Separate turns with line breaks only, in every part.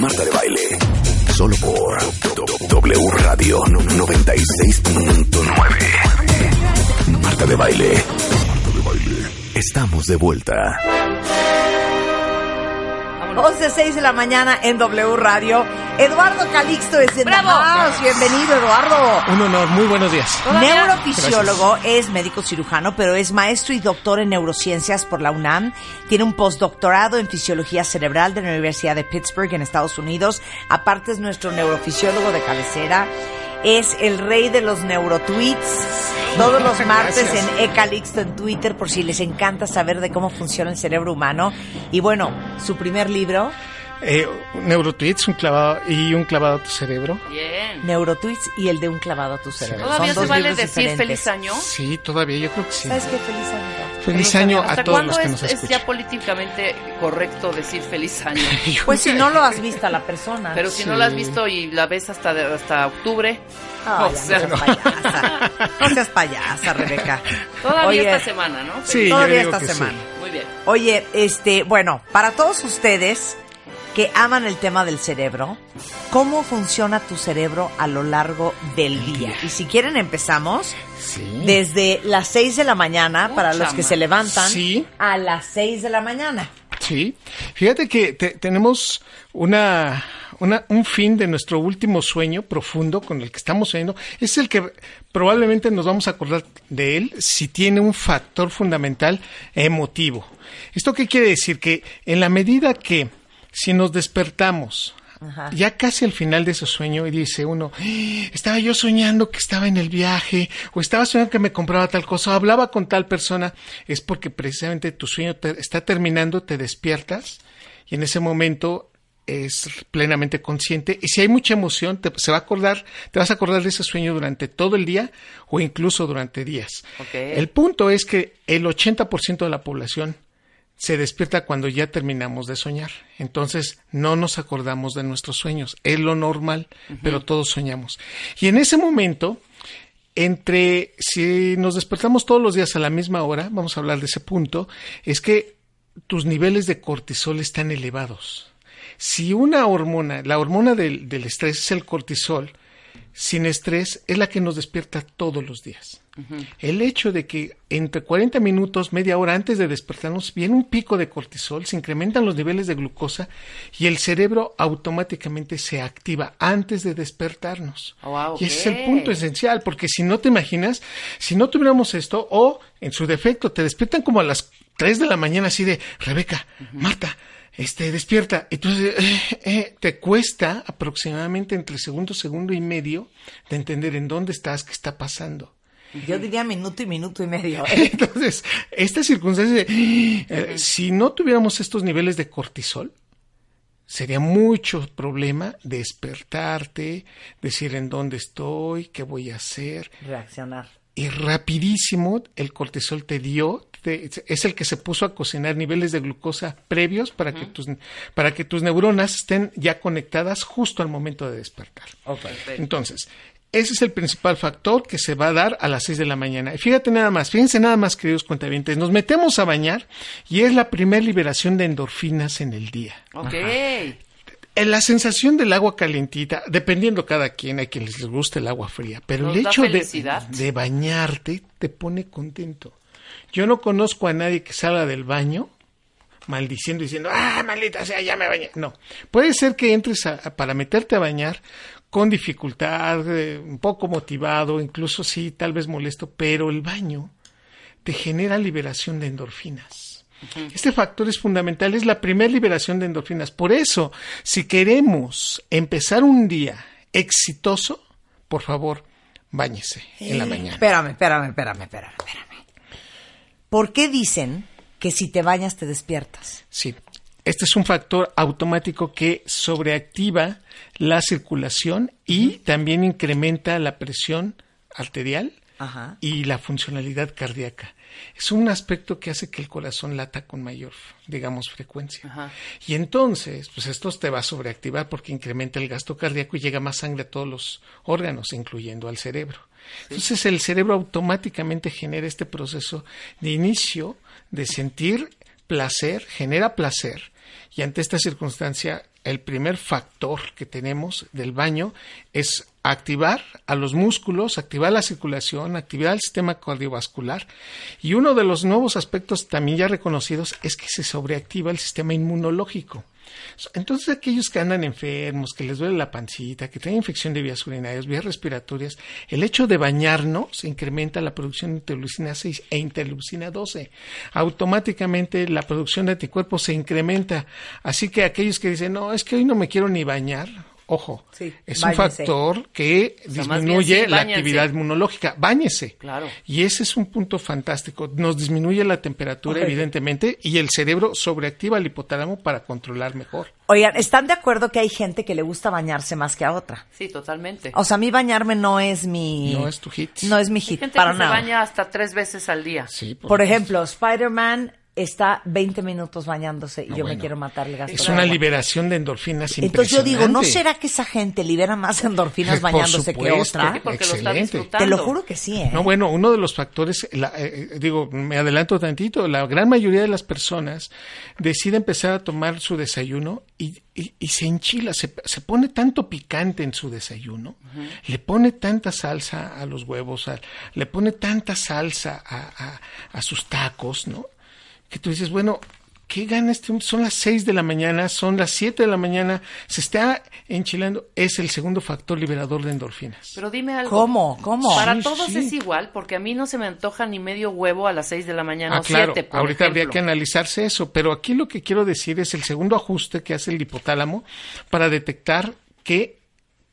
Marta de Baile. Solo por W Radio 96.9. Marta de Baile. Estamos de vuelta.
11, 6 de la mañana en W Radio. Eduardo Calixto es de
¡Bravo!
House. Bienvenido, Eduardo.
Un honor, muy buenos días.
Neurofisiólogo, es médico cirujano, pero es maestro y doctor en neurociencias por la UNAM. Tiene un postdoctorado en fisiología cerebral de la Universidad de Pittsburgh en Estados Unidos. Aparte es nuestro neurofisiólogo de cabecera. Es el rey de los neurotweets. Todos los martes
Gracias.
en Ecalixto en Twitter por si les encanta saber de cómo funciona el cerebro humano. Y bueno, su primer libro,
Eh, Neurotweets, un clavado y un clavado a tu cerebro.
Bien.
Neurotweets y el de un clavado a tu cerebro.
¿Todavía
Son
se vale decir
diferentes.
feliz año?
Sí, todavía yo creo que sí.
¿Sabes qué? Feliz año.
Feliz año a
¿Hasta
todos
cuándo
los que
es,
nos
es
escuchan.
ya políticamente correcto decir feliz año?
Pues si no lo has visto a la persona.
Pero si no
Sí.
la has visto y la ves hasta, de- hasta octubre,
Ay,
o
no
sea,
seas payasa. No seas payasa, Rebeca.
todavía
Oye,
esta semana, ¿no?
Sí,
Feliz-
yo
Todavía
digo
esta
que sí.
semana.
Muy bien.
Oye, este, bueno, para todos ustedes que aman el tema del cerebro, ¿cómo funciona tu cerebro a lo largo del día? Y si quieren empezamos
Sí.
desde las 6 de la mañana para
Mucha
los que se levantan
Sí.
a las 6 de la mañana.
Sí. Fíjate que te- tenemos una, una- un fin de nuestro último sueño profundo con el que estamos soñando. Es el que probablemente nos vamos a acordar de él si tiene un factor fundamental emotivo. ¿Esto qué quiere decir? Que en la medida que si nos despertamos
Ajá.
ya casi al final de ese sueño y dice uno, "Ah, estaba yo soñando que estaba en el viaje o estaba soñando que me compraba tal cosa o hablaba con tal persona, es porque precisamente tu sueño te- está terminando, te despiertas y en ese momento es plenamente consciente y si hay mucha emoción te, se va a acordar, te vas a acordar de ese sueño durante todo el día o incluso durante días. El punto es que el 80% de la población se despierta cuando ya terminamos de soñar. Entonces no nos acordamos de nuestros sueños. Es lo normal, pero todos soñamos. Y en ese momento, entre si nos despertamos todos los días a la misma hora, vamos a hablar de ese punto, es que tus niveles de cortisol están elevados. Si una hormona, la hormona del, del estrés es el cortisol, sin estrés es la que nos despierta todos los días. El hecho de que entre 40 minutos, media hora antes de despertarnos, viene un pico de cortisol, se incrementan los niveles de glucosa y el cerebro automáticamente se activa antes de despertarnos.
Wow,
Y ese es el punto esencial, porque si no te imaginas, si no tuviéramos esto, o en su defecto, te despiertan como a las 3 de la mañana así de, Rebeca, Marta, este, despierta. Entonces, eh, eh, te cuesta aproximadamente entre segundo, segundo y medio de entender en dónde estás, qué está pasando.
Yo diría minuto y minuto y medio. ¿eh?
Entonces, esta circunstancia, de, si no tuviéramos estos niveles de cortisol, sería mucho problema despertarte, decir en dónde estoy, qué voy a hacer,
Reaccionar.
y rapidísimo el cortisol te dio, te- es el que se puso a cocinar niveles de glucosa previos para que tus para que tus neuronas estén ya conectadas justo al momento de despertar. Entonces, ese es el principal factor que se va a dar a las 6 de la mañana. Y fíjate nada más, fíjense nada más, queridos cuentavientes, nos metemos a bañar y es la primera liberación de endorfinas en el día.
Ok.
Eh, La sensación del agua calientita, dependiendo cada quien, hay quien les guste el agua fría, pero
¿Nos
el hecho de, de bañarte te pone contento. Yo no conozco a nadie que salga del baño maldiciendo diciendo, ah, maldita sea, ya me bañé. No, puede ser que entres a- a- para meterte a bañar con dificultad, eh, un poco motivado, incluso sí, tal vez molesto, pero el baño te genera liberación de endorfinas. Este factor es fundamental, es la primera liberación de endorfinas. Por eso, si queremos empezar un día exitoso, por favor, báñese en la mañana.
Espérame, espérame, espérame, espérame, espérame. ¿Por qué dicen que si te bañas te despiertas?
Sí. Este es un factor automático que sobreactiva la circulación y también incrementa la presión arterial
Ajá.
y la funcionalidad cardíaca. Es un aspecto que hace que el corazón lata con mayor, digamos, frecuencia.
Ajá.
Y entonces, pues esto te va a sobreactivar porque incrementa el gasto cardíaco y llega más sangre a todos los órganos, incluyendo al cerebro. Entonces el cerebro automáticamente genera este proceso de inicio de sentir placer, genera placer y ante esta circunstancia el primer factor que tenemos del baño es activar a los músculos, activar la circulación, activar el sistema cardiovascular. Y uno de los nuevos aspectos también ya reconocidos es que se sobreactiva el sistema inmunológico. Entonces, aquellos que andan enfermos, que les duele la pancita, que tienen infección de vías urinarias, vías respiratorias, el hecho de bañarnos incrementa la producción de interleucina 6 e interleucina 12. Automáticamente la producción de anticuerpos se incrementa. Así que aquellos que dicen, no, es que hoy no me quiero ni bañar, Ojo,
Sí,
es un factor que
O sea, más bien
disminuye
sí,
la actividad inmunológica. Báñese.
Claro.
Y ese es un punto fantástico. Nos disminuye la temperatura, evidentemente, y el cerebro sobreactiva el hipotálamo para controlar mejor.
Oigan, ¿están de acuerdo que hay gente que le gusta bañarse más que a otra?
Sí, totalmente.
O sea, a mí bañarme no es mi...
No es tu hit.
No es mi
Hay
hit,
gente
para
que
nada.
se baña hasta tres veces al día.
Sí,
Por ejemplo, Spider-Man está 20 minutos bañándose y
No,
yo me
bueno.
quiero matar el gasto
Es una
agua.
liberación de endorfinas
Entonces yo digo, ¿no será que esa gente libera más endorfinas
Por
bañándose que otra?
Porque lo está
Excelente.
disfrutando.
Te lo juro que sí, ¿eh?
No, bueno, uno de los factores, la- eh, eh, digo, me adelanto tantito, la gran mayoría de las personas decide empezar a tomar su desayuno y, y- y se enchila, se, se pone tanto picante en su desayuno, le pone tanta salsa a los huevos, a- le pone tanta salsa a, a- a sus tacos, ¿no? Que tú dices, bueno, ¿qué gana este hombre? Son las 6 de la mañana, son las 7 de la mañana, se está enchilando, es el segundo factor liberador de endorfinas.
Pero dime algo.
¿Cómo? ¿Cómo?
Para
Sí,
todos
sí.
es igual, porque a mí no se me antoja ni medio huevo a las seis de la mañana
Ah,
o
claro.
siete, por
Ahorita habría que analizarse eso, pero aquí lo que quiero decir es el segundo ajuste que hace el hipotálamo para detectar que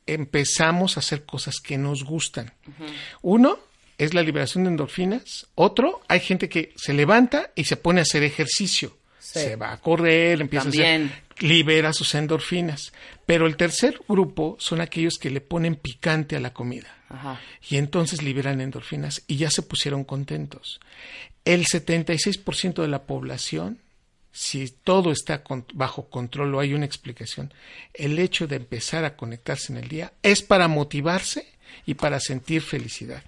empezamos a hacer cosas que nos gustan. Uno es la liberación de endorfinas. Otro, hay gente que se levanta y se pone a hacer ejercicio. Se va a correr, empieza a hacer, libera sus endorfinas. Pero el tercer grupo son aquellos que le ponen picante a la comida
Ajá.
y entonces liberan endorfinas y ya se pusieron contentos. El 76% de la población, si todo está con- bajo control o hay una explicación, el hecho de empezar a conectarse en el día es para motivarse y para sentir felicidad.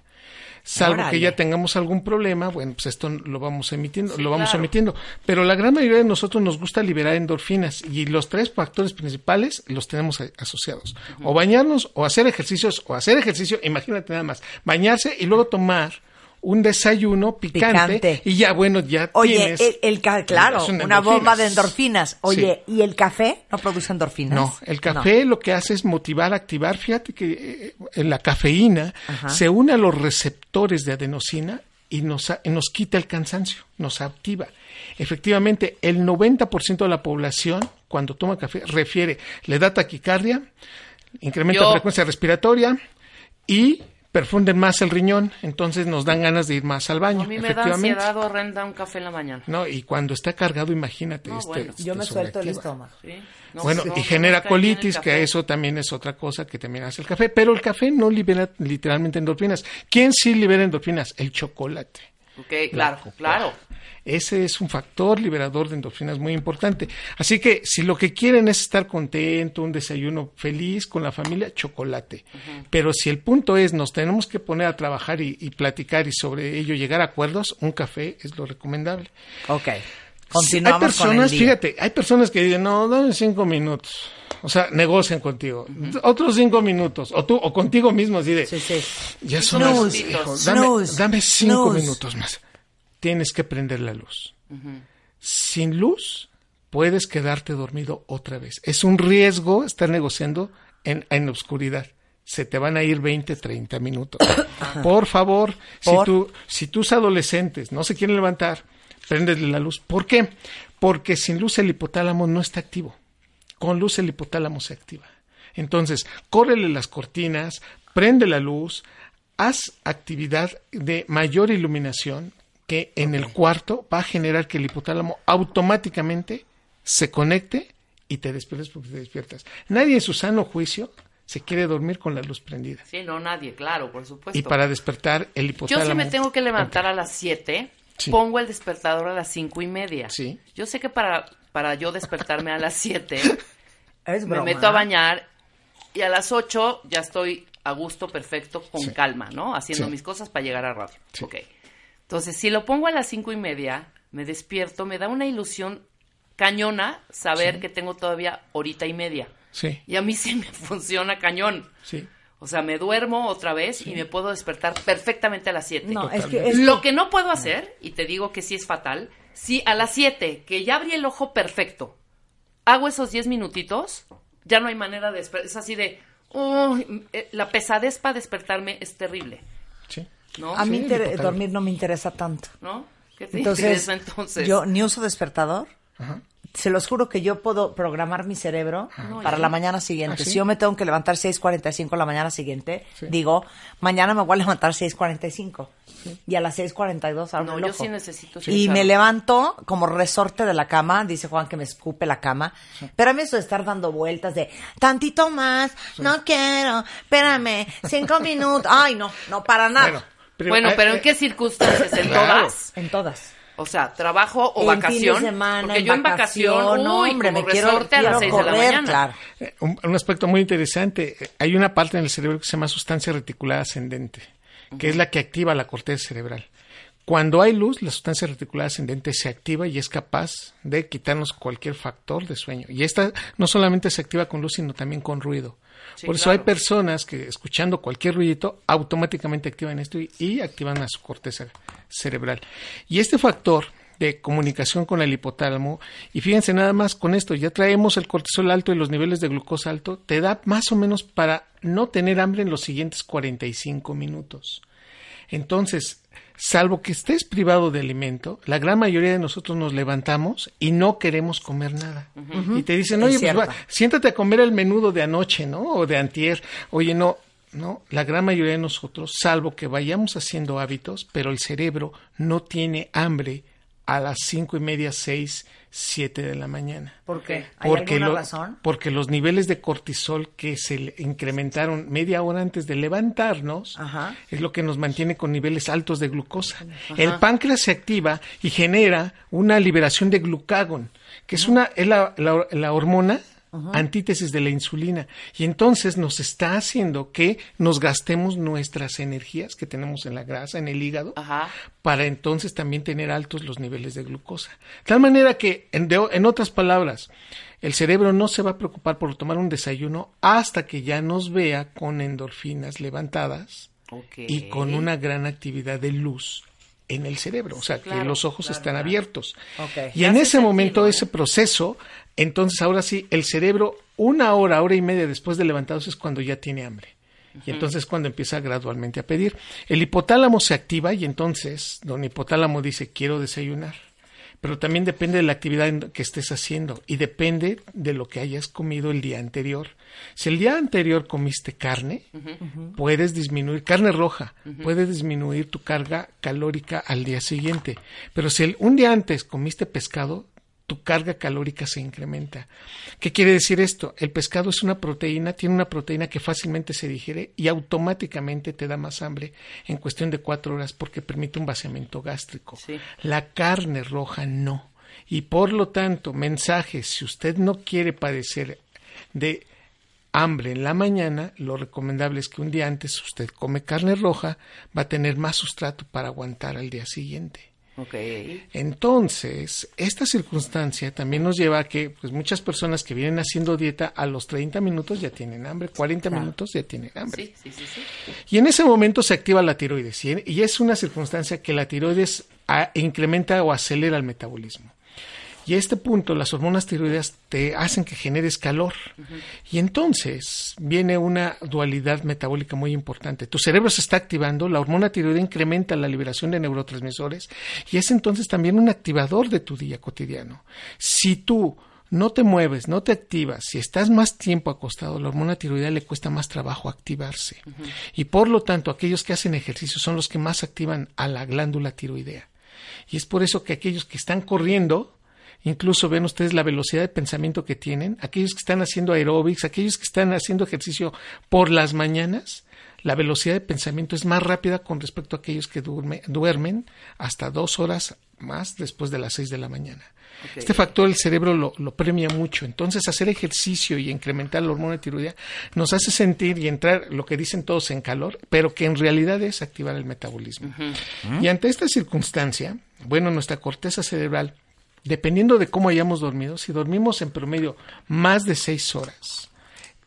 Salvo
Órale.
que ya tengamos algún problema, bueno, pues esto lo vamos emitiendo,
Sí,
lo vamos
claro.
omitiendo. Pero la gran mayoría de nosotros nos gusta liberar endorfinas y los tres factores principales los tenemos asociados. O bañarnos, o hacer ejercicios, o hacer ejercicio, imagínate nada más, bañarse y luego tomar un desayuno picante,
Picante.
y ya bueno, ya
Oye,
tienes...
el, el ca- claro, una bomba de
endorfinas.
Oye, ¿y el café no produce endorfinas?
No, el café lo que hace es motivar, activar. Fíjate que eh, la cafeína
Ajá.
se une a los receptores de adenosina y nos, nos quita el cansancio, nos activa. Efectivamente, el 90% de la población, cuando toma café, refiere, le da taquicardia, incrementa
Yo.
la frecuencia respiratoria y perfunden más el riñón, entonces nos dan ganas de ir más al baño.
A mí me da
efectivamente.
ansiedad horrenda un café en la mañana.
No, y cuando está cargado, imagínate.
No,
este,
bueno.
Yo
te
me suelto el estómago.
¿sí? No,
Bueno,
no,
y genera colitis, que eso también es otra cosa que también hace el café. Pero el café no libera literalmente endorfinas. ¿Quién sí libera endorfinas? El chocolate.
Ok, claro, claro.
Ese es un factor liberador de endorfinas muy importante. Así que si lo que quieren es estar contento, un desayuno feliz con la familia, chocolate. Pero si el punto es nos tenemos que poner a trabajar y, y platicar y sobre ello llegar a acuerdos, un café es lo recomendable.
Ok.
hay
Continuamos
personas,
con el día.
fíjate, hay personas que dicen, no, dame cinco minutos. O sea, negocian contigo. Otros cinco minutos. O tú, o contigo mismo, así de,
Sí, sí.
ya son
Snooze.
las, hijo, dame, cinco minutos más. Tienes que prender la luz. Sin luz, puedes quedarte dormido otra vez. Es un riesgo estar negociando en, en oscuridad. Se te van a ir 20, 30 minutos. Por favor, si, tú, si tus adolescentes no se quieren levantar, préndele la luz. ¿Por qué? Porque sin luz el hipotálamo no está activo. Con luz el hipotálamo se activa. Entonces, córrele las cortinas, prende la luz, haz actividad de mayor iluminación que en el cuarto va a generar que el hipotálamo automáticamente se conecte y te despiertes porque te despiertas. Nadie en su sano juicio se quiere dormir con la luz prendida.
Sí, no, nadie, claro, por supuesto.
Y para despertar el
Yo
hipotálamo.
si me tengo que levantar a las 7,
Sí.
pongo el despertador a las cinco y media.
Sí.
Yo sé que para, para yo despertarme a las 7,
Es
me meto a bañar y a las 8 ya estoy a gusto, perfecto, con
Sí.
calma, ¿no? Haciendo
Sí.
mis cosas para llegar a radio.
Sí.
Ok. Entonces, si lo pongo a las cinco y media, me despierto, me da una ilusión cañona saber que tengo todavía horita y media.
Sí,
Y a mí sí me funciona cañón.
sí.
O sea, me duermo otra vez y me puedo despertar perfectamente a las 7.
No, es que, es
Lo
que-
que no puedo hacer, y te digo que sí es fatal, si a las 7, que ya abrí el ojo perfecto, hago esos 10 minutitos, ya no hay manera de despertar. Es así de, uy, eh, la pesadez para despertarme es terrible,
sí.
¿No?
a mí
Sí,
inter-
total.
dormir no me interesa tanto.
¿No? ¿Qué te
Entonces,
interesa entonces?
yo ni uso despertador.
Ajá.
Se los juro que yo puedo programar mi cerebro para la mañana siguiente.
¿Ah, sí?
Si yo me tengo que levantar 6.45 la mañana siguiente,
Sí.
digo, mañana me voy a levantar 6.45. Y a las 6.42 abro
No,
el
yo sí necesito
Y me levanto como resorte de la cama, dice Juan que me escupe la cama. Pero a mí eso de estar dando vueltas de tantito más, no quiero, espérame, cinco minutos. Ay, no, no, para nada.
Bueno, pero,
Bueno,
eh,
pero ¿en qué circunstancias? ¿En
Claro.
todas?
En todas.
O sea, trabajo o
en
vacación.
fin de semana,
porque
en
yo en vacación,
no,
uy,
hombre,
como
me quiero,
resorte a las
quiero
6 de la mañana.
claro.
Eh, Un, un aspecto muy interesante. eh, Hay una parte en el cerebro que se llama sustancia reticular ascendente, que es la que activa la corteza cerebral. Cuando hay luz, la sustancia reticular ascendente se activa y es capaz de quitarnos cualquier factor de sueño. Y esta no solamente se activa con luz, sino también con ruido.
Sí,
Por eso
claro.
hay personas que escuchando cualquier ruidito automáticamente activan esto y, y activan a su corteza cerebral. Y este factor de comunicación con el hipotálamo, y fíjense nada más con esto, ya traemos el cortisol alto y los niveles de glucosa alto, te da más o menos para no tener hambre en los siguientes 45 minutos. Entonces, salvo que estés privado de alimento, la gran mayoría de nosotros nos levantamos y no queremos comer nada. Y te dicen, oye, pues, va, siéntate a comer el menudo de anoche, ¿no? O de antier. Oye, no, no, la gran mayoría de nosotros, salvo que vayamos haciendo hábitos, pero el cerebro no tiene hambre a las cinco y media, seis, siete de la mañana.
¿Por qué? ¿Hay
Porque,
alguna
lo-
razón?
porque los niveles de cortisol que se incrementaron media hora antes de levantarnos
Ajá.
es lo que nos mantiene con niveles altos de glucosa. El páncreas se activa y genera una liberación de glucagón, que es una es la, la- la hormona antítesis de la insulina y entonces nos está haciendo que nos gastemos nuestras energías que tenemos en la grasa, en el hígado,
Ajá.
para entonces también tener altos los niveles de glucosa. De tal manera que, en, de- en otras palabras, el cerebro no se va a preocupar por tomar un desayuno hasta que ya nos vea con endorfinas levantadas y con una gran actividad de luz en el cerebro, o sea, que los ojos
claro,
están abiertos. Y
Ya
en ese
sentido,
momento,
¿eh?
ese proceso, entonces ahora sí, el cerebro, una hora, hora y media después de levantarse es cuando ya tiene hambre. Y entonces cuando empieza gradualmente a pedir. El hipotálamo se activa y entonces don hipotálamo dice, quiero desayunar. Pero también depende de la actividad que estés haciendo y depende de lo que hayas comido el día anterior. Si el día anterior comiste carne, puedes disminuir, carne roja, puedes disminuir tu carga calórica al día siguiente. Pero si el- un día antes comiste pescado, tu carga calórica se incrementa. ¿Qué quiere decir esto? El pescado es una proteína, tiene una proteína que fácilmente se digiere y automáticamente te da más hambre en cuestión de cuatro horas porque permite un vaciamiento gástrico.
Sí.
La carne roja no. Y por lo tanto, mensaje, si usted no quiere padecer de hambre en la mañana, lo recomendable es que un día antes usted come carne roja, va a tener más sustrato para aguantar al día siguiente. Entonces, esta circunstancia también nos lleva a que pues, muchas personas que vienen haciendo dieta a los 30 minutos ya tienen hambre, 40 minutos ya tienen hambre.
Sí, sí, sí.
Y en ese momento se activa la tiroides. Y, y es una circunstancia que la tiroides a- incrementa o acelera el metabolismo. Y a este punto las hormonas tiroideas te hacen que generes calor. Y entonces viene una dualidad metabólica muy importante. Tu cerebro se está activando, la hormona tiroidea incrementa la liberación de neurotransmisores y es entonces también un activador de tu día cotidiano. Si tú no te mueves, no te activas, si estás más tiempo acostado, la hormona tiroidea le cuesta más trabajo activarse. Y por lo tanto, aquellos que hacen ejercicio son los que más activan a la glándula tiroidea. Y es por eso que aquellos que están corriendo, incluso ven ustedes la velocidad de pensamiento que tienen, aquellos que están haciendo aeróbics, aquellos que están haciendo ejercicio por las mañanas, la velocidad de pensamiento es más rápida con respecto a aquellos que duerme- duermen hasta dos horas más después de las seis de la mañana. Este factor el cerebro lo, lo premia mucho. Entonces, hacer ejercicio y incrementar la hormona tiroidea nos hace sentir y entrar, lo que dicen todos, en calor, pero que en realidad es activar el metabolismo. Y ante esta circunstancia, bueno, nuestra corteza cerebral dependiendo de cómo hayamos dormido, si dormimos en promedio más de seis horas,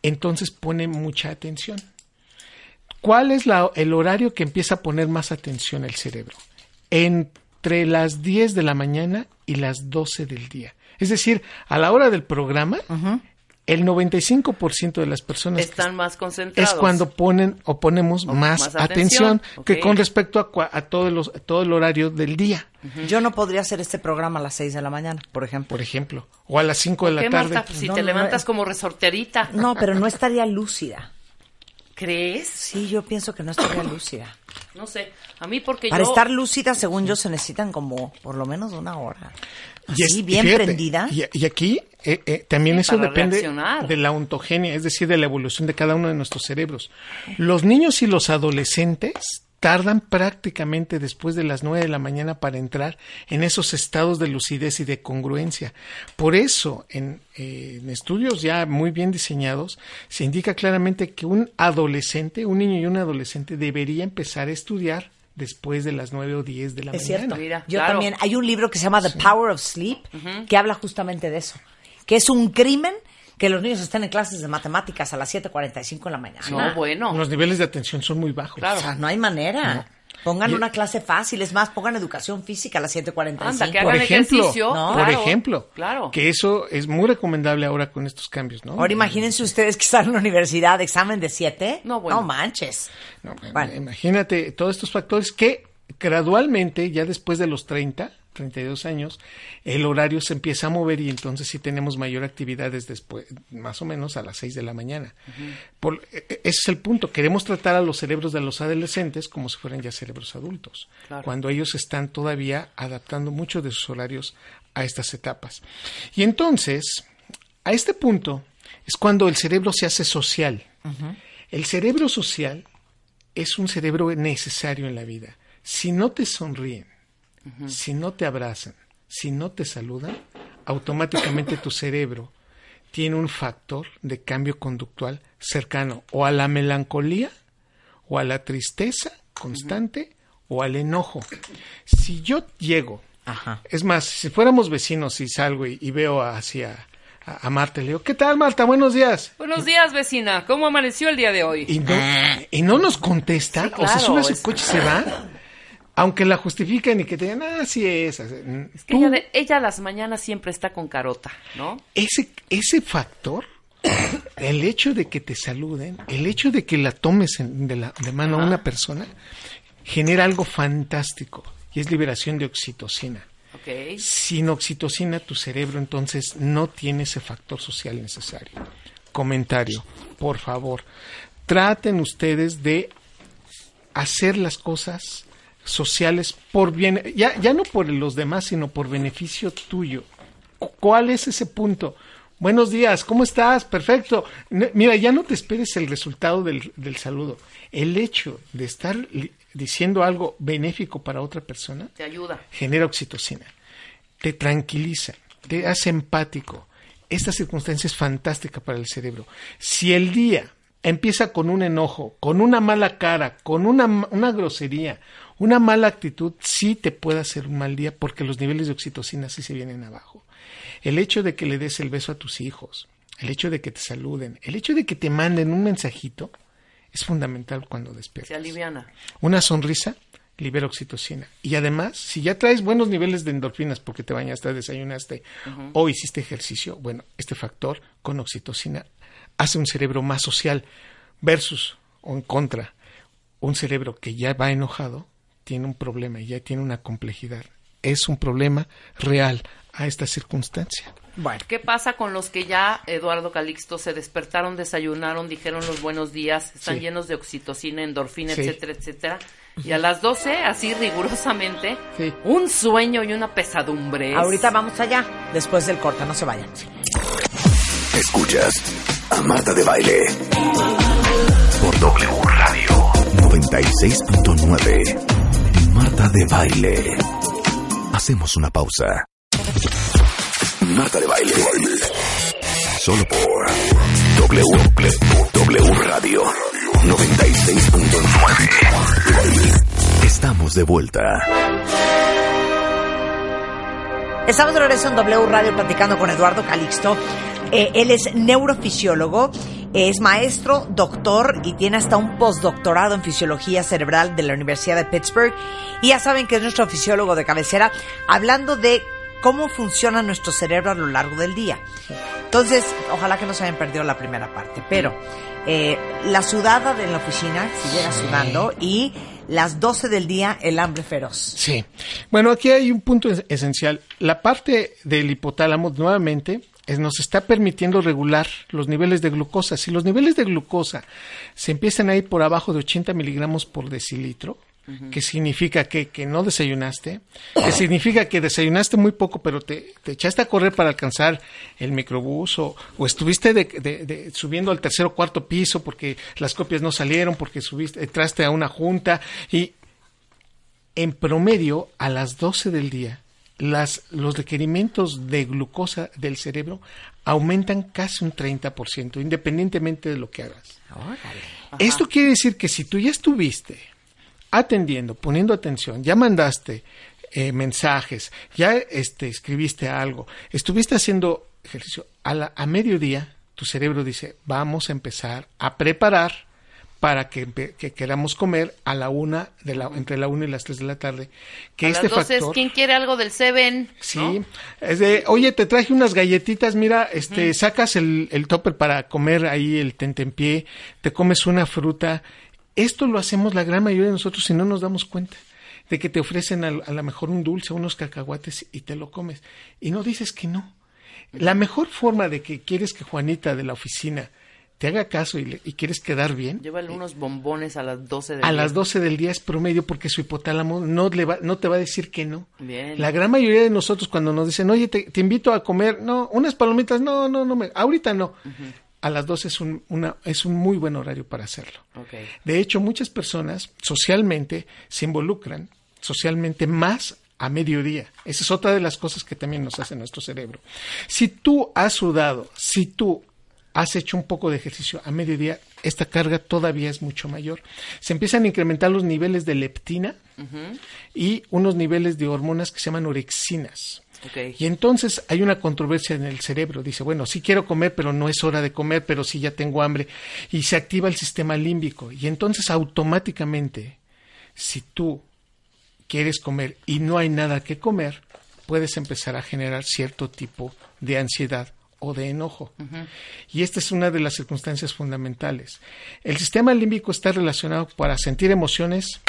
entonces pone mucha atención. ¿Cuál es el horario que empieza a poner más atención el cerebro? Entre las 10 de la mañana y las 12 del día. Es decir, a la hora del programa, el 95% de las personas
Están más concentrados.
es cuando ponen o ponemos
O
más,
más
atención,
atención,
que con respecto a, cua- a todo, los, todo el horario del día,
Yo no podría hacer este programa a las 6 de la mañana, por ejemplo.
por ejemplo, o a las 5 de la
¿Qué,
tarde.
Marta? Si
No,
te
no,
levantas
no.
como resorterita.
No, pero no estaría lúcida.
¿Crees?
Sí, yo pienso que no estaría lúcida.
No sé. A mí porque
Para
yo...
estar lúcida, según yo, se necesitan como por lo menos una hora.
Y
Así,
es-
bien
fíjate,
prendida.
Y, y aquí eh, eh, también
Sí,
eso depende
reaccionar.
de la ontogenia, es decir, de la evolución de cada uno de nuestros cerebros. Los niños y los adolescentes tardan prácticamente después de las 9 de la mañana para entrar en esos estados de lucidez y de congruencia. Por eso, en, eh, en estudios ya muy bien diseñados, se indica claramente que un adolescente, un niño y un adolescente debería empezar a estudiar después de las 9 o 10 de la
Es
mañana.
cierto.
Mira,
Yo
claro.
también. Hay un libro que se llama The Power of Sleep que habla justamente de eso. Que es un crimen que los niños estén en clases de matemáticas a las 7.45 de la mañana.
No, bueno.
Los niveles de atención son muy bajos.
Claro.
O sea, no hay manera. Pongan
Y-
una clase fácil. Es más, pongan educación física a las 7.45.
Anda, que
por
hagan
ejemplo,
ejercicio.
¿no?
por
Claro,
ejemplo,
Claro.
que eso es muy recomendable ahora con estos cambios, ¿no?
Ahora imagínense ustedes que están en la universidad, examen de 7.
No, bueno.
manches.
No,
Bueno.
Imagínate todos estos factores que gradualmente, ya después de los 30, 32 años, el horario se empieza a mover y entonces sí tenemos mayor actividades después, más o menos a las 6 de la mañana. E- e- ese es el punto. Queremos tratar a los cerebros de los adolescentes como si fueran ya cerebros adultos,
Claro.
cuando ellos están todavía adaptando muchos de sus horarios a estas etapas. Y entonces, a este punto es cuando el cerebro se hace social. El cerebro social es un cerebro necesario en la vida. Si no te sonríen, si no te abrazan, si no te saludan, automáticamente tu cerebro tiene un factor de cambio conductual cercano o a la melancolía o a la tristeza constante o al enojo. Si yo llego,
Ajá.
es más, si fuéramos vecinos y salgo y, y veo hacia a, a Marta, le digo, ¿qué tal Marta? Buenos días.
Buenos días, vecina. ¿Cómo amaneció el día de hoy?
Y no, y no nos contesta,
Sí,
o se sube a su
es-
coche y se va, aunque la justifiquen y que te digan, ah, sí es.
Es que ella, de- ella a las mañanas siempre está con carota, ¿no?
Ese, ese factor, el hecho de que te saluden, el hecho de que la tomes en- de, la, de mano a una persona, genera algo fantástico y es liberación de oxitocina. Sin oxitocina, tu cerebro entonces no tiene ese factor social necesario. Comentario, por favor, traten ustedes de hacer las cosas sociales por bien, ya, ya no por los demás, sino por beneficio tuyo. Cu- ¿Cuál es ese punto? Buenos días, ¿cómo estás? Perfecto. Mira, ya no te esperes el resultado del, del saludo. El hecho de estar diciendo algo benéfico para otra persona
Te ayuda.
genera oxitocina, te tranquiliza, te hace empático. Esta circunstancia es fantástica para el cerebro. Si el día empieza con un enojo, con una mala cara, con una, una grosería, una mala actitud, sí te puede hacer un mal día porque los niveles de oxitocina sí se vienen abajo. El hecho de que le des el beso a tus hijos, el hecho de que te saluden, el hecho de que te manden un mensajito, es fundamental cuando despiertas.
Se aliviana.
Una sonrisa libera oxitocina. Y además, si ya traes buenos niveles de endorfinas porque te bañaste, desayunaste o hiciste ejercicio, bueno, este factor con oxitocina hace un cerebro más social versus o en contra. Un cerebro que ya va enojado tiene un problema y ya tiene una complejidad. Es un problema real a esta circunstancia.
Bueno,
¿Qué pasa con los que ya, Eduardo Calixto, se despertaron, desayunaron, dijeron los buenos días, están
Sí.
llenos de oxitocina, endorfina,
Sí.
etcétera, etcétera? Y a las 12, así rigurosamente,
Sí.
un sueño y una pesadumbre.
ahorita vamos allá, después del corte, no se vayan.
Escuchas a Marta de Baile. Por W Radio 96.9. Marta de Baile. Hacemos una pausa. Marta de Baile. Solo por W, w Radio 96.9. Estamos de vuelta.
Estamos de regreso en W Radio platicando con Eduardo Calixto. Eh, él es neurofisiólogo, es maestro, doctor y tiene hasta un postdoctorado en fisiología cerebral de la Universidad de Pittsburgh. Y ya saben que es nuestro fisiólogo de cabecera, hablando de cómo funciona nuestro cerebro a lo largo del día. Entonces, ojalá que no se hayan perdido la primera parte, pero eh, la sudada de la oficina, si llega sudando, y las 12 del día, el hambre feroz.
Sí. Bueno, aquí hay un punto es- esencial. La parte del hipotálamo, nuevamente, nos está permitiendo regular los niveles de glucosa. Si los niveles de glucosa se empiezan a ir por abajo de 80 miligramos por decilitro, que significa que, que no desayunaste, que significa que desayunaste muy poco, pero te, te echaste a correr para alcanzar el microbús o, o estuviste de- de- de- subiendo al tercer o cuarto piso porque las copias no salieron, porque subiste, entraste a una junta y en promedio a las 12 del día las, los requerimientos de glucosa del cerebro aumentan casi un 30%, independientemente de lo que hagas. Esto quiere decir que si tú ya estuviste atendiendo, poniendo atención, ya mandaste eh, mensajes, ya este, escribiste algo, estuviste haciendo ejercicio, a, la- a mediodía tu cerebro dice, vamos a empezar a preparar para que, queramos comer a la una, de la, entre la una y las tres de la tarde, que
a
este
las 12 es. ¿quién quiere algo del Seven?
Sí,
¿No?
es de, oye, te traje unas galletitas, mira, este, sacas el, el topper para comer ahí el tentempié, te comes una fruta. Esto lo hacemos la gran mayoría de nosotros si no nos damos cuenta de que te ofrecen al- a, lo mejor un dulce, unos cacahuates y te lo comes. Y no dices que no. La mejor forma de que quieres que Juanita de la oficina te haga caso y, le- y quieres quedar bien,
Llévale unos bombones a las 12 de
a las 12 del día es promedio porque su hipotálamo no, le va, no te va a decir que no.
Bien.
La gran mayoría de nosotros cuando nos dicen, oye, te, te invito a comer, no, unas palomitas, no, no, no, me, ahorita no. A las 12 es un, una, es un muy buen horario para hacerlo. De hecho, muchas personas socialmente se involucran socialmente más a mediodía. Esa es otra de las cosas que también nos hace nuestro cerebro. Si tú has sudado, si tú has hecho un poco de ejercicio a mediodía, esta carga todavía es mucho mayor. Se empiezan a incrementar los niveles de leptina y unos niveles de hormonas que se llaman orexinas. Y entonces hay una controversia en el cerebro. Dice, bueno, sí quiero comer, pero no es hora de comer, pero sí ya tengo hambre. Y se activa el sistema límbico. Y entonces automáticamente, si tú quieres comer y no hay nada que comer, puedes empezar a generar cierto tipo de ansiedad o de enojo. Y esta es una de las circunstancias fundamentales. El sistema límbico está relacionado para sentir emociones,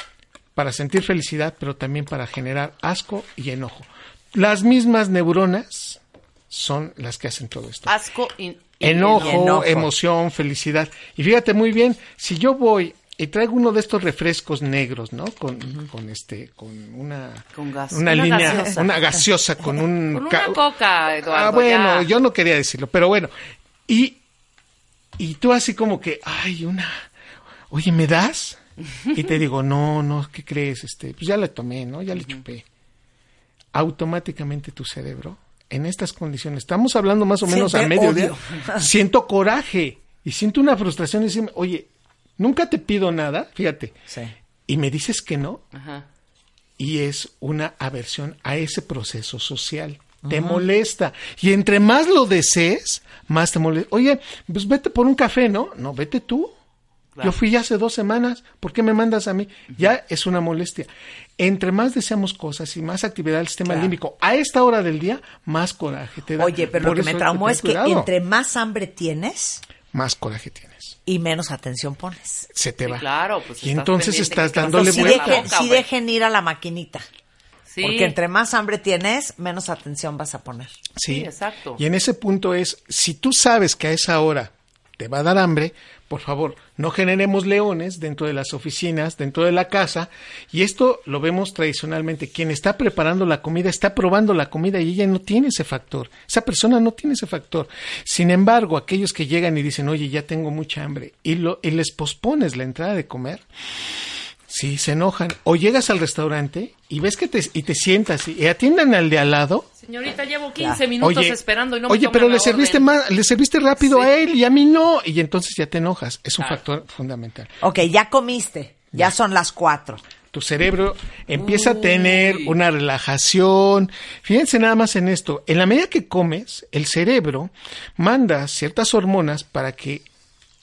para sentir felicidad, pero también para generar asco y enojo. Las mismas neuronas son las que hacen todo esto.
Asco y, y
Enojo,
enojo.
emoción, felicidad. Y fíjate muy bien, si yo voy y traigo uno de estos refrescos negros, ¿no? Con, con este, con una,
Con gas.
una,
Una
línea,
gaseosa.
una gaseosa con un
Con una coca, Eduardo.
Ah, bueno,
ya.
yo no quería decirlo, pero bueno. Y, y tú así como que, ay, una, oye, ¿me das? Y te digo, no, no, ¿qué crees? Este, pues ya le tomé, ¿no? Ya le chupé. Automáticamente tu cerebro, en estas condiciones, estamos hablando más o menos a
Siente
mediodía,
odio.
siento coraje y siento una frustración y decirme, oye, nunca te pido nada, fíjate,
Sí.
y me dices que no,
Ajá.
y es una aversión a ese proceso social. Te molesta. Y entre más lo desees, más te molesta. Oye, pues vete por un café, ¿no? No, vete tú.
Claro.
Yo fui ya hace dos semanas. ¿Por qué me mandas a mí? Ya es una molestia. Entre más deseamos cosas y más actividad del sistema
Claro.
límbico a esta hora del día, más coraje te da.
Oye, pero lo que me traumó es que entre más hambre tienes
Más coraje tienes.
Y menos atención pones.
Se te
Sí,
va.
claro, pues
y
estás
entonces estás dándole
hacer
vuelta.
dejen,
güey.
dejen ir a la maquinita.
Sí.
Porque entre más hambre tienes, menos atención vas a poner.
Sí,
Sí, exacto.
Y en ese punto es, si tú sabes que a esa hora te va a dar hambre, por favor, no generemos leones dentro de las oficinas, dentro de la casa. Y esto lo vemos tradicionalmente. Quien está preparando la comida está probando la comida y ella no tiene ese factor. Esa persona no tiene ese factor. Sin embargo, aquellos que llegan y dicen, oye, ya tengo mucha hambre, y, lo, y les pospones la entrada de comer, Sí, se enojan. O llegas al restaurante y ves que te, y te sientas y atiendan al de al lado.
Señorita, llevo 15 minutos
Oye,
esperando y no me
oye
toman
pero
la
le serviste más, le serviste rápido
Sí.
a él y a mí no. Y entonces ya te enojas. Es un
Claro.
factor fundamental.
Ok, ya comiste. Ya son las cuatro.
Tu cerebro empieza a tener una relajación. Fíjense nada más en esto. En la medida que comes, el cerebro manda ciertas hormonas para que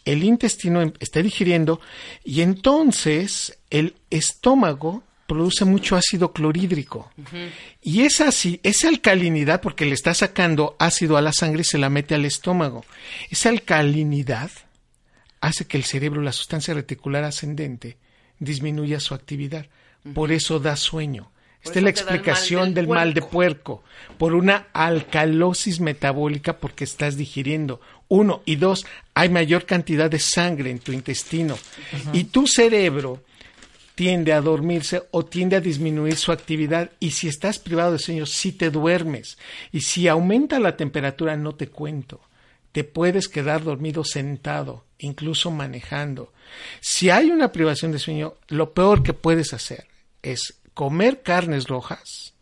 el intestino em- esté digiriendo y entonces el estómago produce mucho ácido clorhídrico. Y esa, esa alcalinidad, porque le está sacando ácido a la sangre, se la mete al estómago. Esa alcalinidad hace que el cerebro, la sustancia reticular ascendente, disminuya su actividad. Por eso da sueño. Esta es la explicación
del
del mal de
puerco.
puerco. Por una alcalosis metabólica porque estás digiriendo. Uno. Y dos, hay mayor cantidad de sangre en tu intestino. Y tu cerebro tiende a dormirse o tiende a disminuir su actividad y si estás privado de sueño, si te duermes y si aumenta la temperatura, no te cuento. Te puedes quedar dormido sentado, incluso manejando. Si hay una privación de sueño, lo peor que puedes hacer es comer carnes rojas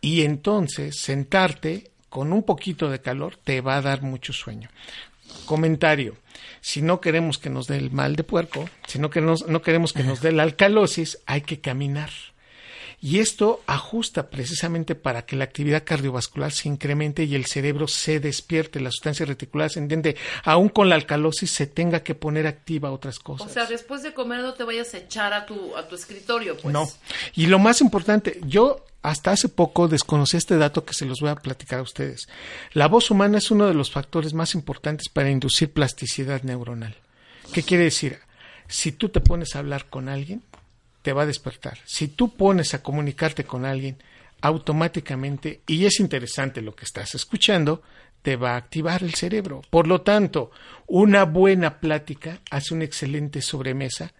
y entonces sentarte con un poquito de calor te va a dar mucho sueño. Comentario. Si no queremos que nos dé el mal de puerco, si no queremos, no queremos que nos dé la alcalosis, hay que caminar. Y esto ajusta precisamente para que la actividad cardiovascular se incremente y el cerebro se despierte, la sustancia reticular ascendente, aún con la alcalosis, se tenga que poner activa otras
O
cosas.
sea, después de comer no te vayas a echar a tu, a tu escritorio, pues.
No. Y lo más importante, yo hasta hace poco desconocí este dato que se los voy a platicar a ustedes. La voz humana es uno de los factores más importantes para inducir plasticidad neuronal. ¿Qué quiere decir? Si tú te pones a hablar con alguien, te va a despertar. Si tú pones a comunicarte con alguien, automáticamente, y es interesante lo que estás escuchando, te va a activar el cerebro. Por lo tanto, una buena plática hace una excelente sobremesa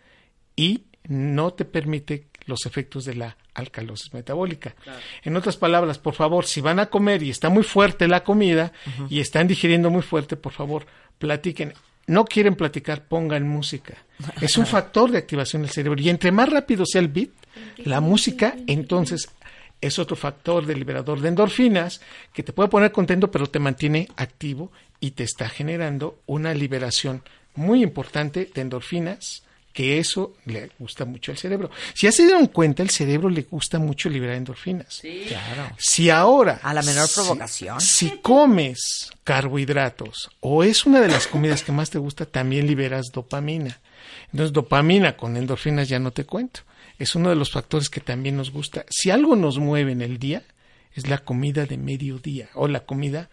y no te permite los efectos de la alcalosis metabólica. En otras palabras, por favor, si van a comer y está muy fuerte la comida y están digiriendo muy fuerte, por favor, platiquen. No quieren platicar, pongan música. Es un factor de activación del cerebro. Y entre más rápido sea el beat, la música, entonces es otro factor de liberador de endorfinas que te puede poner contento, pero te mantiene activo y te está generando una liberación muy importante de endorfinas, que eso le gusta mucho al cerebro. Si ya se dieron cuenta, el cerebro le gusta mucho liberar endorfinas.
Sí.
Claro.
Si ahora...
A la menor
si-
provocación.
Si, comes carbohidratos o es una de las comidas que más te gusta, también liberas dopamina. Entonces, dopamina con endorfinas ya no te cuento. Es uno de los factores que también nos gusta. Si algo nos mueve en el día, es la comida de mediodía o la comida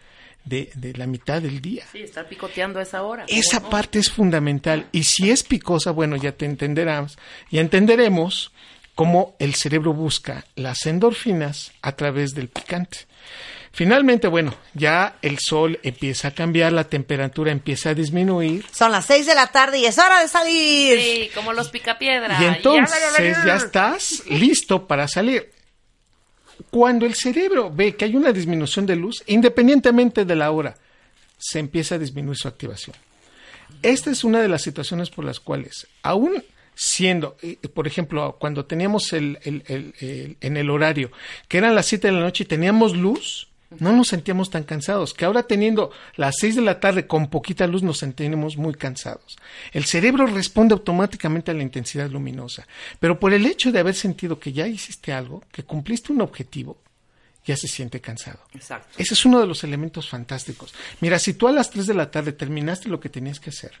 de, de la mitad del día.
Sí, estar picoteando a esa hora. ¿cómo
Esa
no?
parte es fundamental. Y si es picosa, bueno, ya te entenderás, ya entenderemos cómo el cerebro busca las endorfinas a través del picante. Finalmente, bueno, ya el sol empieza a cambiar, la temperatura empieza a disminuir.
Son las seis de la tarde y es hora de salir.
Sí, como los picapiedra.
Y entonces
Ya,
ya estás listo para salir. Cuando el cerebro ve que hay una disminución de luz, independientemente de la hora, se empieza a disminuir su activación. Esta es una de las situaciones por las cuales, aún siendo, eh, por ejemplo, cuando teníamos el, en el horario, que eran las 7 de la noche y teníamos luz, no nos sentíamos tan cansados, que ahora teniendo las 6 de la tarde con poquita luz nos sentimos muy cansados. El cerebro responde automáticamente a la intensidad luminosa, pero por el hecho de haber sentido que ya hiciste algo, que cumpliste un objetivo, ya se siente cansado.
Exacto.
Ese es uno de los elementos fantásticos. Mira, si tú a las 3 de la tarde terminaste lo que tenías que hacer,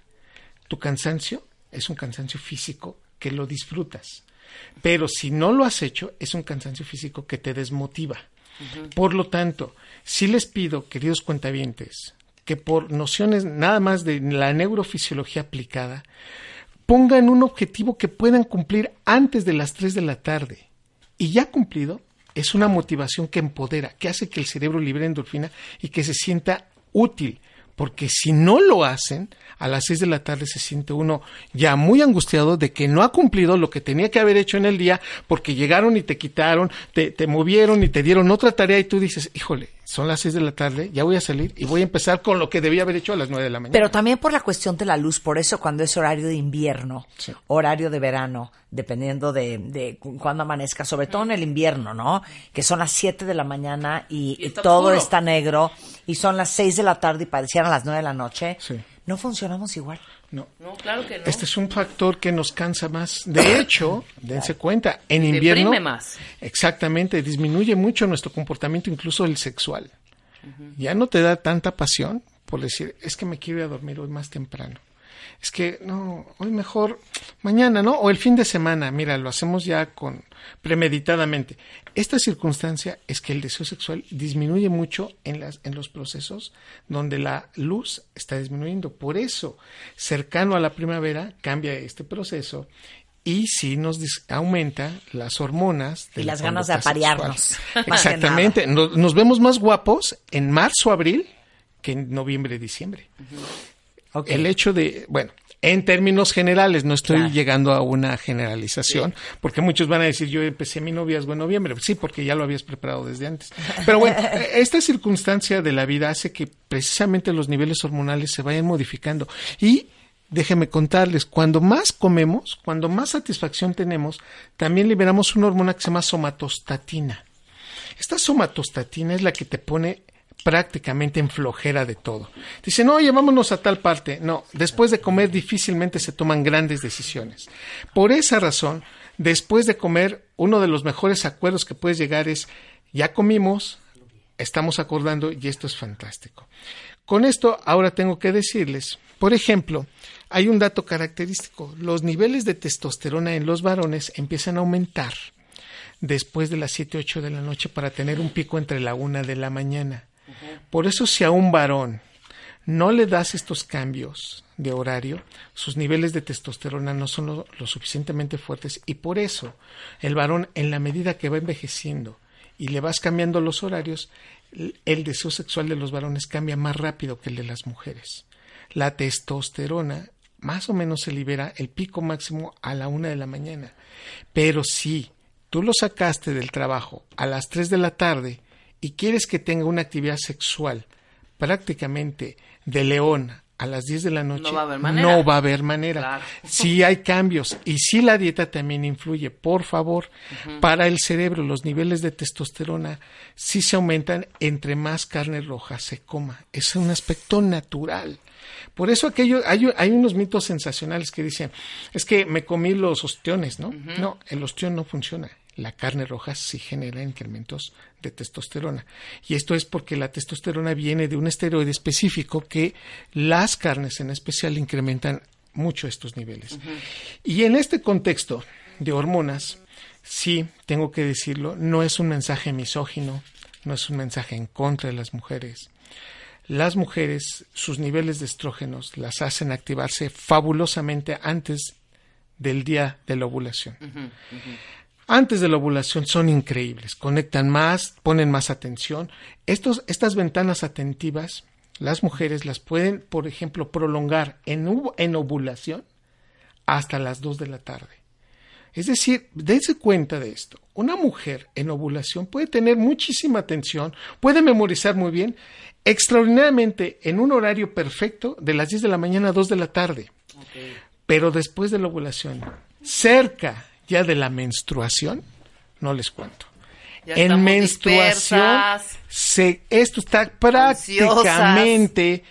tu cansancio es un cansancio físico que lo disfrutas. Pero si no lo has hecho, es un cansancio físico que te desmotiva. Por lo tanto, sí les pido, queridos cuentavientes, que por nociones nada más de la neurofisiología aplicada, pongan un objetivo que puedan cumplir antes de las 3 de la tarde. Y ya cumplido, es una motivación que empodera, que hace que el cerebro libere endorfina y que se sienta útil. Porque si no lo hacen, a las 6 de la tarde se siente uno ya muy angustiado de que no ha cumplido lo que tenía que haber hecho en el día porque llegaron y te quitaron, te, te movieron y te dieron otra tarea y tú dices, híjole, son las 6 de la tarde, ya voy a salir y voy a empezar con lo que debía haber hecho a las 9 de la mañana.
Pero también por la cuestión de la luz, por eso cuando es horario de invierno,
Sí.
horario de verano, dependiendo de, de cu- cuándo amanezca, sobre todo en el invierno, ¿no? Que son las 7 de la mañana y,
Y está
todo
oscuro.
está negro y son las 6 de la tarde y parecieran las 9 de la noche.
Sí.
no funcionamos igual.
No.
No, claro que no.
Este es un factor que nos cansa más. De hecho, dense cuenta, en
Deprime
invierno
más.
exactamente disminuye mucho nuestro comportamiento, incluso el sexual. Ya no te da tanta pasión por decir, es que me quiero ir a dormir hoy más temprano. Es que no, hoy mejor mañana, ¿no? O el fin de semana, mira, lo hacemos ya con premeditadamente. Esta circunstancia es que el deseo sexual disminuye mucho en las en los procesos donde la luz está disminuyendo. Por eso, cercano a la primavera cambia este proceso y sí nos aumenta las hormonas de
Y
la
las ganas de aparearnos.
Exactamente. Nos, nos vemos más guapos en marzo, abril que en noviembre, diciembre. El hecho de, bueno, en términos generales, no estoy
Claro.
llegando a una generalización, porque muchos van a decir, yo empecé mi noviazgo en noviembre. Sí, porque ya lo habías preparado desde antes. Pero bueno, eh, esta circunstancia de la vida hace que precisamente los niveles hormonales se vayan modificando. Y déjenme contarles, cuando más comemos, cuando más satisfacción tenemos, también liberamos una hormona que se llama somatostatina. Esta somatostatina es la que te pone prácticamente en flojera de todo. Dicen, oye, vámonos a tal parte. No, después de comer difícilmente se toman grandes decisiones. Por esa razón, después de comer, uno de los mejores acuerdos que puedes llegar es, ya comimos, estamos acordando y esto es fantástico. Con esto ahora tengo que decirles, por ejemplo, hay un dato característico, los niveles de testosterona en los varones empiezan a aumentar después de las 7, 8 de la noche para tener un pico entre la 1 de la mañana. Por eso si a un varón no le das estos cambios de horario, sus niveles de testosterona no son lo, suficientemente fuertes y por eso el varón en la medida que va envejeciendo y le vas cambiando los horarios, el- deseo sexual de los varones cambia más rápido que el de las mujeres. La testosterona más o menos se libera el pico máximo a la una de la mañana. Pero si tú lo sacaste del trabajo a las 3 de la tarde y quieres que tenga una actividad sexual prácticamente de león a las 10 de la noche,
No va a haber manera.
no va a haber manera.
Claro.
Sí hay cambios y sí la dieta también influye. Por favor, para el cerebro los niveles de testosterona sí se aumentan entre más carne roja se coma. Es un aspecto natural. Por eso aquello, hay, hay unos mitos sensacionales que dicen, es que me comí los ostiones, ¿no? No, el ostión no funciona. La carne roja sí genera incrementos de testosterona. Y esto es porque la testosterona viene de un esteroide específico que las carnes en especial incrementan mucho estos niveles. Y en este contexto de hormonas, sí, tengo que decirlo, no es un mensaje misógino, no es un mensaje en contra de las mujeres. Las mujeres, sus niveles de estrógenos las hacen activarse fabulosamente antes del día de la ovulación. Antes de la ovulación son increíbles, conectan más, ponen más atención. Estos, estas ventanas atentivas, las mujeres las pueden, por ejemplo, prolongar en, ov- en ovulación hasta las 2 de la tarde. Es decir, dense cuenta de esto. Una mujer en ovulación puede tener muchísima atención, puede memorizar muy bien, extraordinariamente en un horario perfecto de las 10 de la mañana a 2 de la tarde. Pero después de la ovulación, cerca ya de la menstruación, no les cuento.
Ya
en menstruación,
dispersas.
se, esto está prácticamente,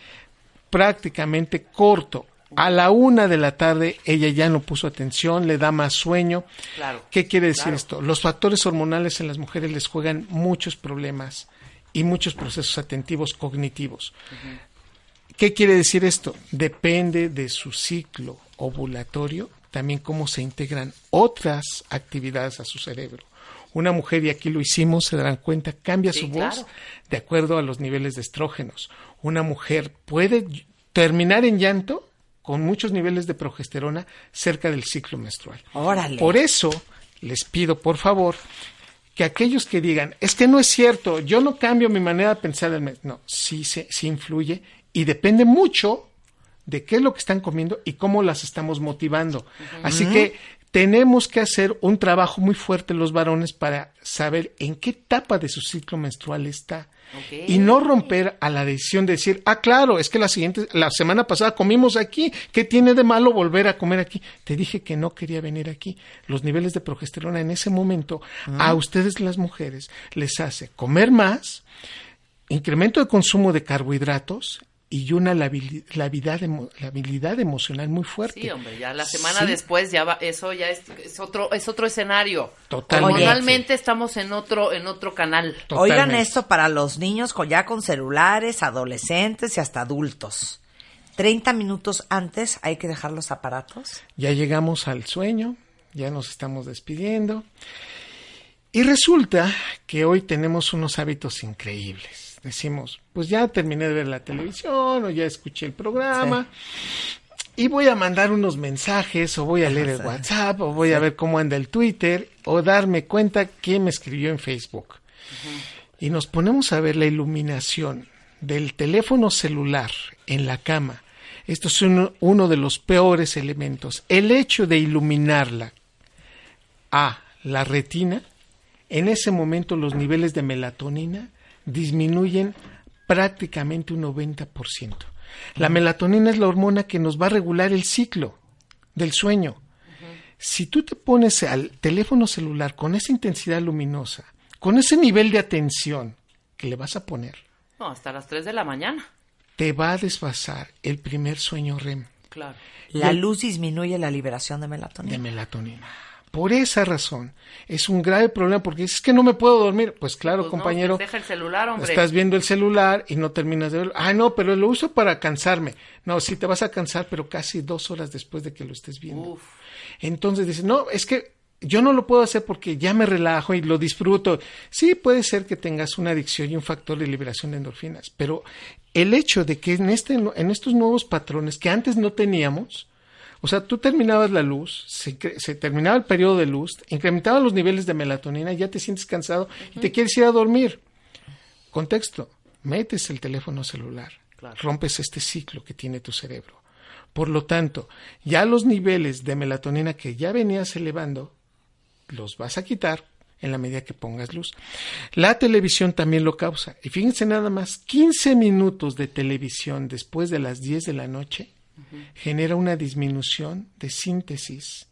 prácticamente corto. A la una de la tarde ella ya no puso atención, le da más sueño.
Claro,
¿Qué quiere decir
claro.
esto? Los factores hormonales en las mujeres les juegan muchos problemas y muchos procesos atentivos cognitivos. ¿Qué quiere decir esto? Depende de su ciclo ovulatorio, también cómo se integran otras actividades a su cerebro. Una mujer, y aquí lo hicimos, se darán cuenta, cambia
Sí,
su voz
claro.
de acuerdo a los niveles de estrógenos. Una mujer puede terminar en llanto con muchos niveles de progesterona cerca del ciclo menstrual.
Órale.
Por eso les pido, por favor, que aquellos que digan, es que no es cierto, yo no cambio mi manera de pensar. No, sí, se- sí influye y depende mucho de qué es lo que están comiendo y cómo las estamos motivando. Así que tenemos que hacer un trabajo muy fuerte los varones para saber en qué etapa de su ciclo menstrual está. Y no romper a la decisión de decir, ah, claro, es que la siguiente, la semana pasada comimos aquí, ¿qué tiene de malo volver a comer aquí? Te dije que no quería venir aquí. Los niveles de progesterona en ese momento, a ustedes las mujeres, les hace comer más, incremento de consumo de carbohidratos y una labil- labilidad, labilidad emocional muy fuerte.
Sí, hombre, ya la semana
Sí.
después ya va, eso ya es, es otro, es otro escenario.
Totalmente.
Hormonalmente estamos en otro, en otro canal.
Oigan
Totalmente.
esto para los niños con, ya con celulares, adolescentes y hasta adultos. 30 minutos antes hay que dejar los aparatos.
Ya llegamos al sueño, ya nos estamos despidiendo. Y resulta que hoy tenemos unos hábitos increíbles. Decimos, pues ya terminé de ver la televisión o ya escuché el programa y voy a mandar unos mensajes o voy a leer el WhatsApp o voy a ver cómo anda el Twitter o darme cuenta quién me escribió en Facebook. Y nos ponemos a ver la iluminación del teléfono celular en la cama. Esto es uno, uno de los peores elementos. El hecho de iluminarla a la retina, en ese momento los niveles de melatonina disminuyen prácticamente un 90%. La melatonina es la hormona que nos va a regular el ciclo del sueño. Si tú te pones al teléfono celular con esa intensidad luminosa, con ese nivel de atención que le vas a poner,
No, hasta las 3 de la mañana.
te va a desfasar el primer sueño REM
Claro.
La
el-
luz disminuye la liberación de
de
melatonina.
Por esa razón, es un grave problema porque dices "Es que no me puedo dormir. Pues claro,
Pues
compañero,
deja el celular, hombre.
estás viendo el celular y no terminas de verlo. Ah, no, pero lo uso para cansarme. No, sí te vas a cansar, pero casi dos horas después de que lo estés viendo.
Uf.
Entonces dices, no, es que yo no lo puedo hacer porque ya me relajo y lo disfruto. Sí, puede ser que tengas una adicción y un factor de liberación de endorfinas, pero el hecho de que en, este, en estos nuevos patrones que antes no teníamos, o sea, tú terminabas la luz, se, terminaba el periodo de luz, incrementaban los niveles de melatonina, ya te sientes cansado y te quieres ir a dormir. Contexto, metes el teléfono celular, rompes este ciclo que tiene tu cerebro. Por lo tanto, ya los niveles de melatonina que ya venías elevando, los vas a quitar en la medida que pongas luz. La televisión también lo causa. Y fíjense nada más, 15 minutos de televisión después de las 10 de la noche genera una disminución de síntesis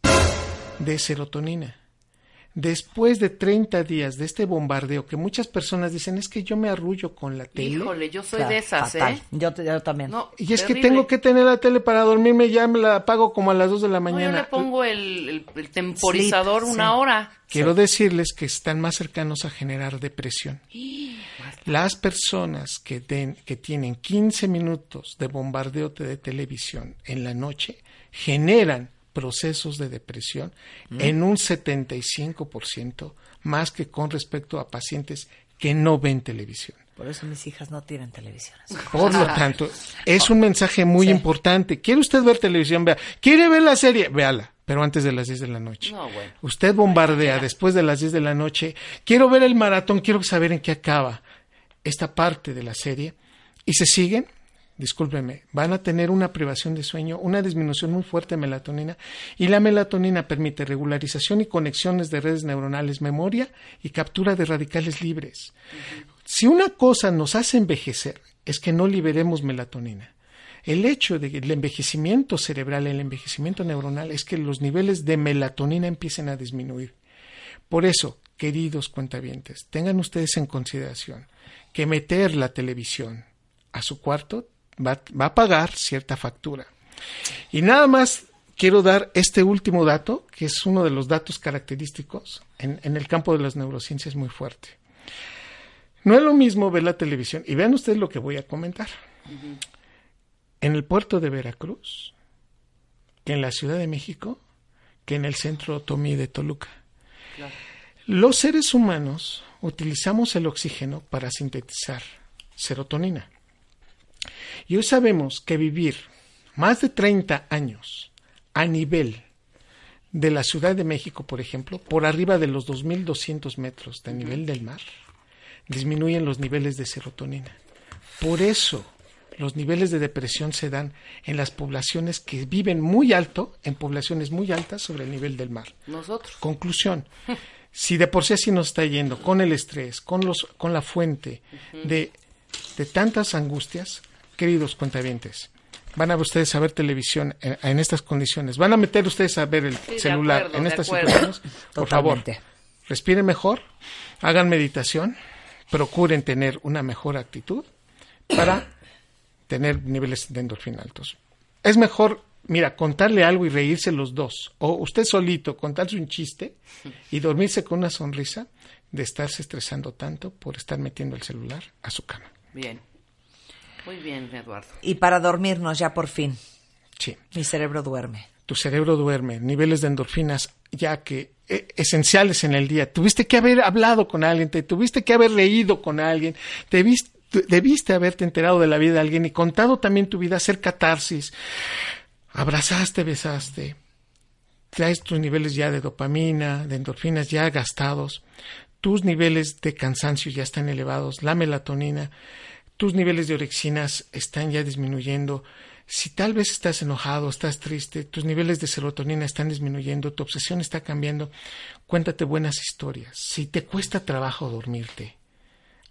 de serotonina. Después de 30 días de este bombardeo que muchas personas dicen es que yo me arrullo con la tele.
Híjole, yo soy
O sea,
de esas,
fatal.
¿eh?
Yo, también.
No,
Y es que tengo que tener la tele para dormirme, ya me la apago como a las 2 de la
No, yo
mañana.
le pongo el, el- el temporizador
Sleep,
una
sí.
hora.
Quiero decirles que están más cercanos a generar depresión. Las personas que, den- que tienen 15 minutos de bombardeo de televisión en la noche generan procesos de depresión en un 75% más que con respecto a pacientes que no ven televisión.
Por eso mis hijas no tienen televisión.
Por lo tanto, es un mensaje muy
Sí.
importante. ¿Quiere usted ver televisión? Vea. ¿Quiere ver la serie? Véala, pero antes de las 10 de la noche.
No, bueno.
Usted bombardea después de las 10 de la noche. Quiero ver el maratón, quiero saber en qué acaba esta parte de la serie. Y se siguen, discúlpenme, van a tener una privación de sueño, una disminución muy fuerte de melatonina. Y la melatonina permite regularización y conexiones de redes neuronales, memoria y captura de radicales libres. Si una cosa nos hace envejecer es que no liberemos melatonina. El hecho de que el envejecimiento cerebral, el envejecimiento neuronal, es que los niveles de melatonina empiecen a disminuir. Por eso, queridos cuentavientes, tengan ustedes en consideración que meter la televisión a su cuarto va, va a pagar cierta factura. Y nada más quiero dar este último dato, que es uno de los datos característicos en, en el campo de las neurociencias muy fuerte. No es lo mismo ver la televisión, y vean ustedes lo que voy a comentar. En el puerto de Veracruz, que en la Ciudad de México, que en el centro Otomí de Toluca. Los seres humanos utilizamos el oxígeno para sintetizar serotonina. Y hoy sabemos que vivir más de 30 años a nivel de la Ciudad de México, por ejemplo, por arriba de los 2.200 metros de nivel del mar, disminuyen los niveles de serotonina. Por eso los niveles de depresión se dan en las poblaciones que viven muy alto, en poblaciones muy altas sobre el nivel del mar.
Nosotros.
Conclusión. Si de por sí así nos está yendo con el estrés, con, los, con la fuente de, de tantas angustias, queridos cuentavientes, van a ustedes a ver televisión en, en estas condiciones, van a meter ustedes a ver el celular
acuerdo,
en estas situaciones, por favor, respiren mejor, hagan meditación, procuren tener una mejor actitud para tener niveles de endorfina altos. Es mejor, mira, contarle algo y reírse los dos, o usted solito contarse un chiste y dormirse con una sonrisa de estarse estresando tanto por estar metiendo el celular a su cama.
Bien. Muy bien, Eduardo.
Y para dormirnos ya por fin,
Sí.
mi cerebro duerme.
tu cerebro duerme, niveles de endorfinas ya que eh, esenciales en el día. Tuviste que haber hablado con alguien, te tuviste que haber reído con alguien, te vis- tu- debiste haberte enterado de la vida de alguien y contado también tu vida, hacer catarsis. Abrazaste, besaste. Traes tus niveles ya de dopamina, de endorfinas ya gastados. Tus niveles de cansancio ya están elevados, la melatonina, tus niveles de orexinas están ya disminuyendo. Si tal vez estás enojado, estás triste, tus niveles de serotonina están disminuyendo, tu obsesión está cambiando, cuéntate buenas historias. Si te cuesta trabajo dormirte,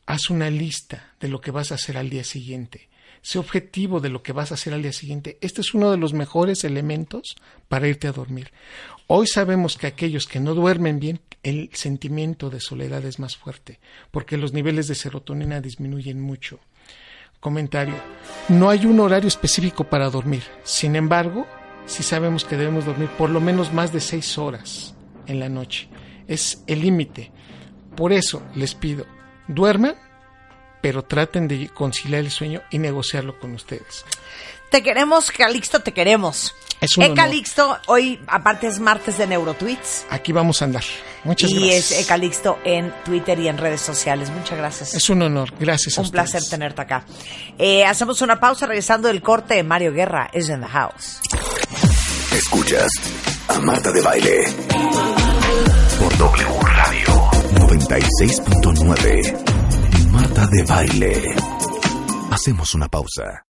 haz una lista de lo que vas a hacer al día siguiente. Sé objetivo de lo que vas a hacer al día siguiente. Este es uno de los mejores elementos para irte a dormir. Hoy sabemos que aquellos que no duermen bien, el sentimiento de soledad es más fuerte, porque los niveles de serotonina disminuyen mucho. Comentario. No hay un horario específico para dormir. Sin embargo, sí sabemos que debemos dormir por lo menos más de seis horas en la noche. Es el límite. Por eso les pido, duerman, pero traten de conciliar el sueño y negociarlo con ustedes.
Te queremos, Calixto, te queremos.
Es un honor.
Calixto, hoy aparte es martes de Neurotweets.
Aquí vamos a andar. Muchas
y
gracias.
es Calixto en Twitter y en redes sociales. Muchas gracias.
Es un honor. Gracias a
un
ustedes.
placer tenerte acá. Eh, hacemos una pausa regresando del corte. Mario Guerra es in the house.
Escuchas a Marta de Baile. Por W Radio 96.9. De Baile. Hacemos una pausa.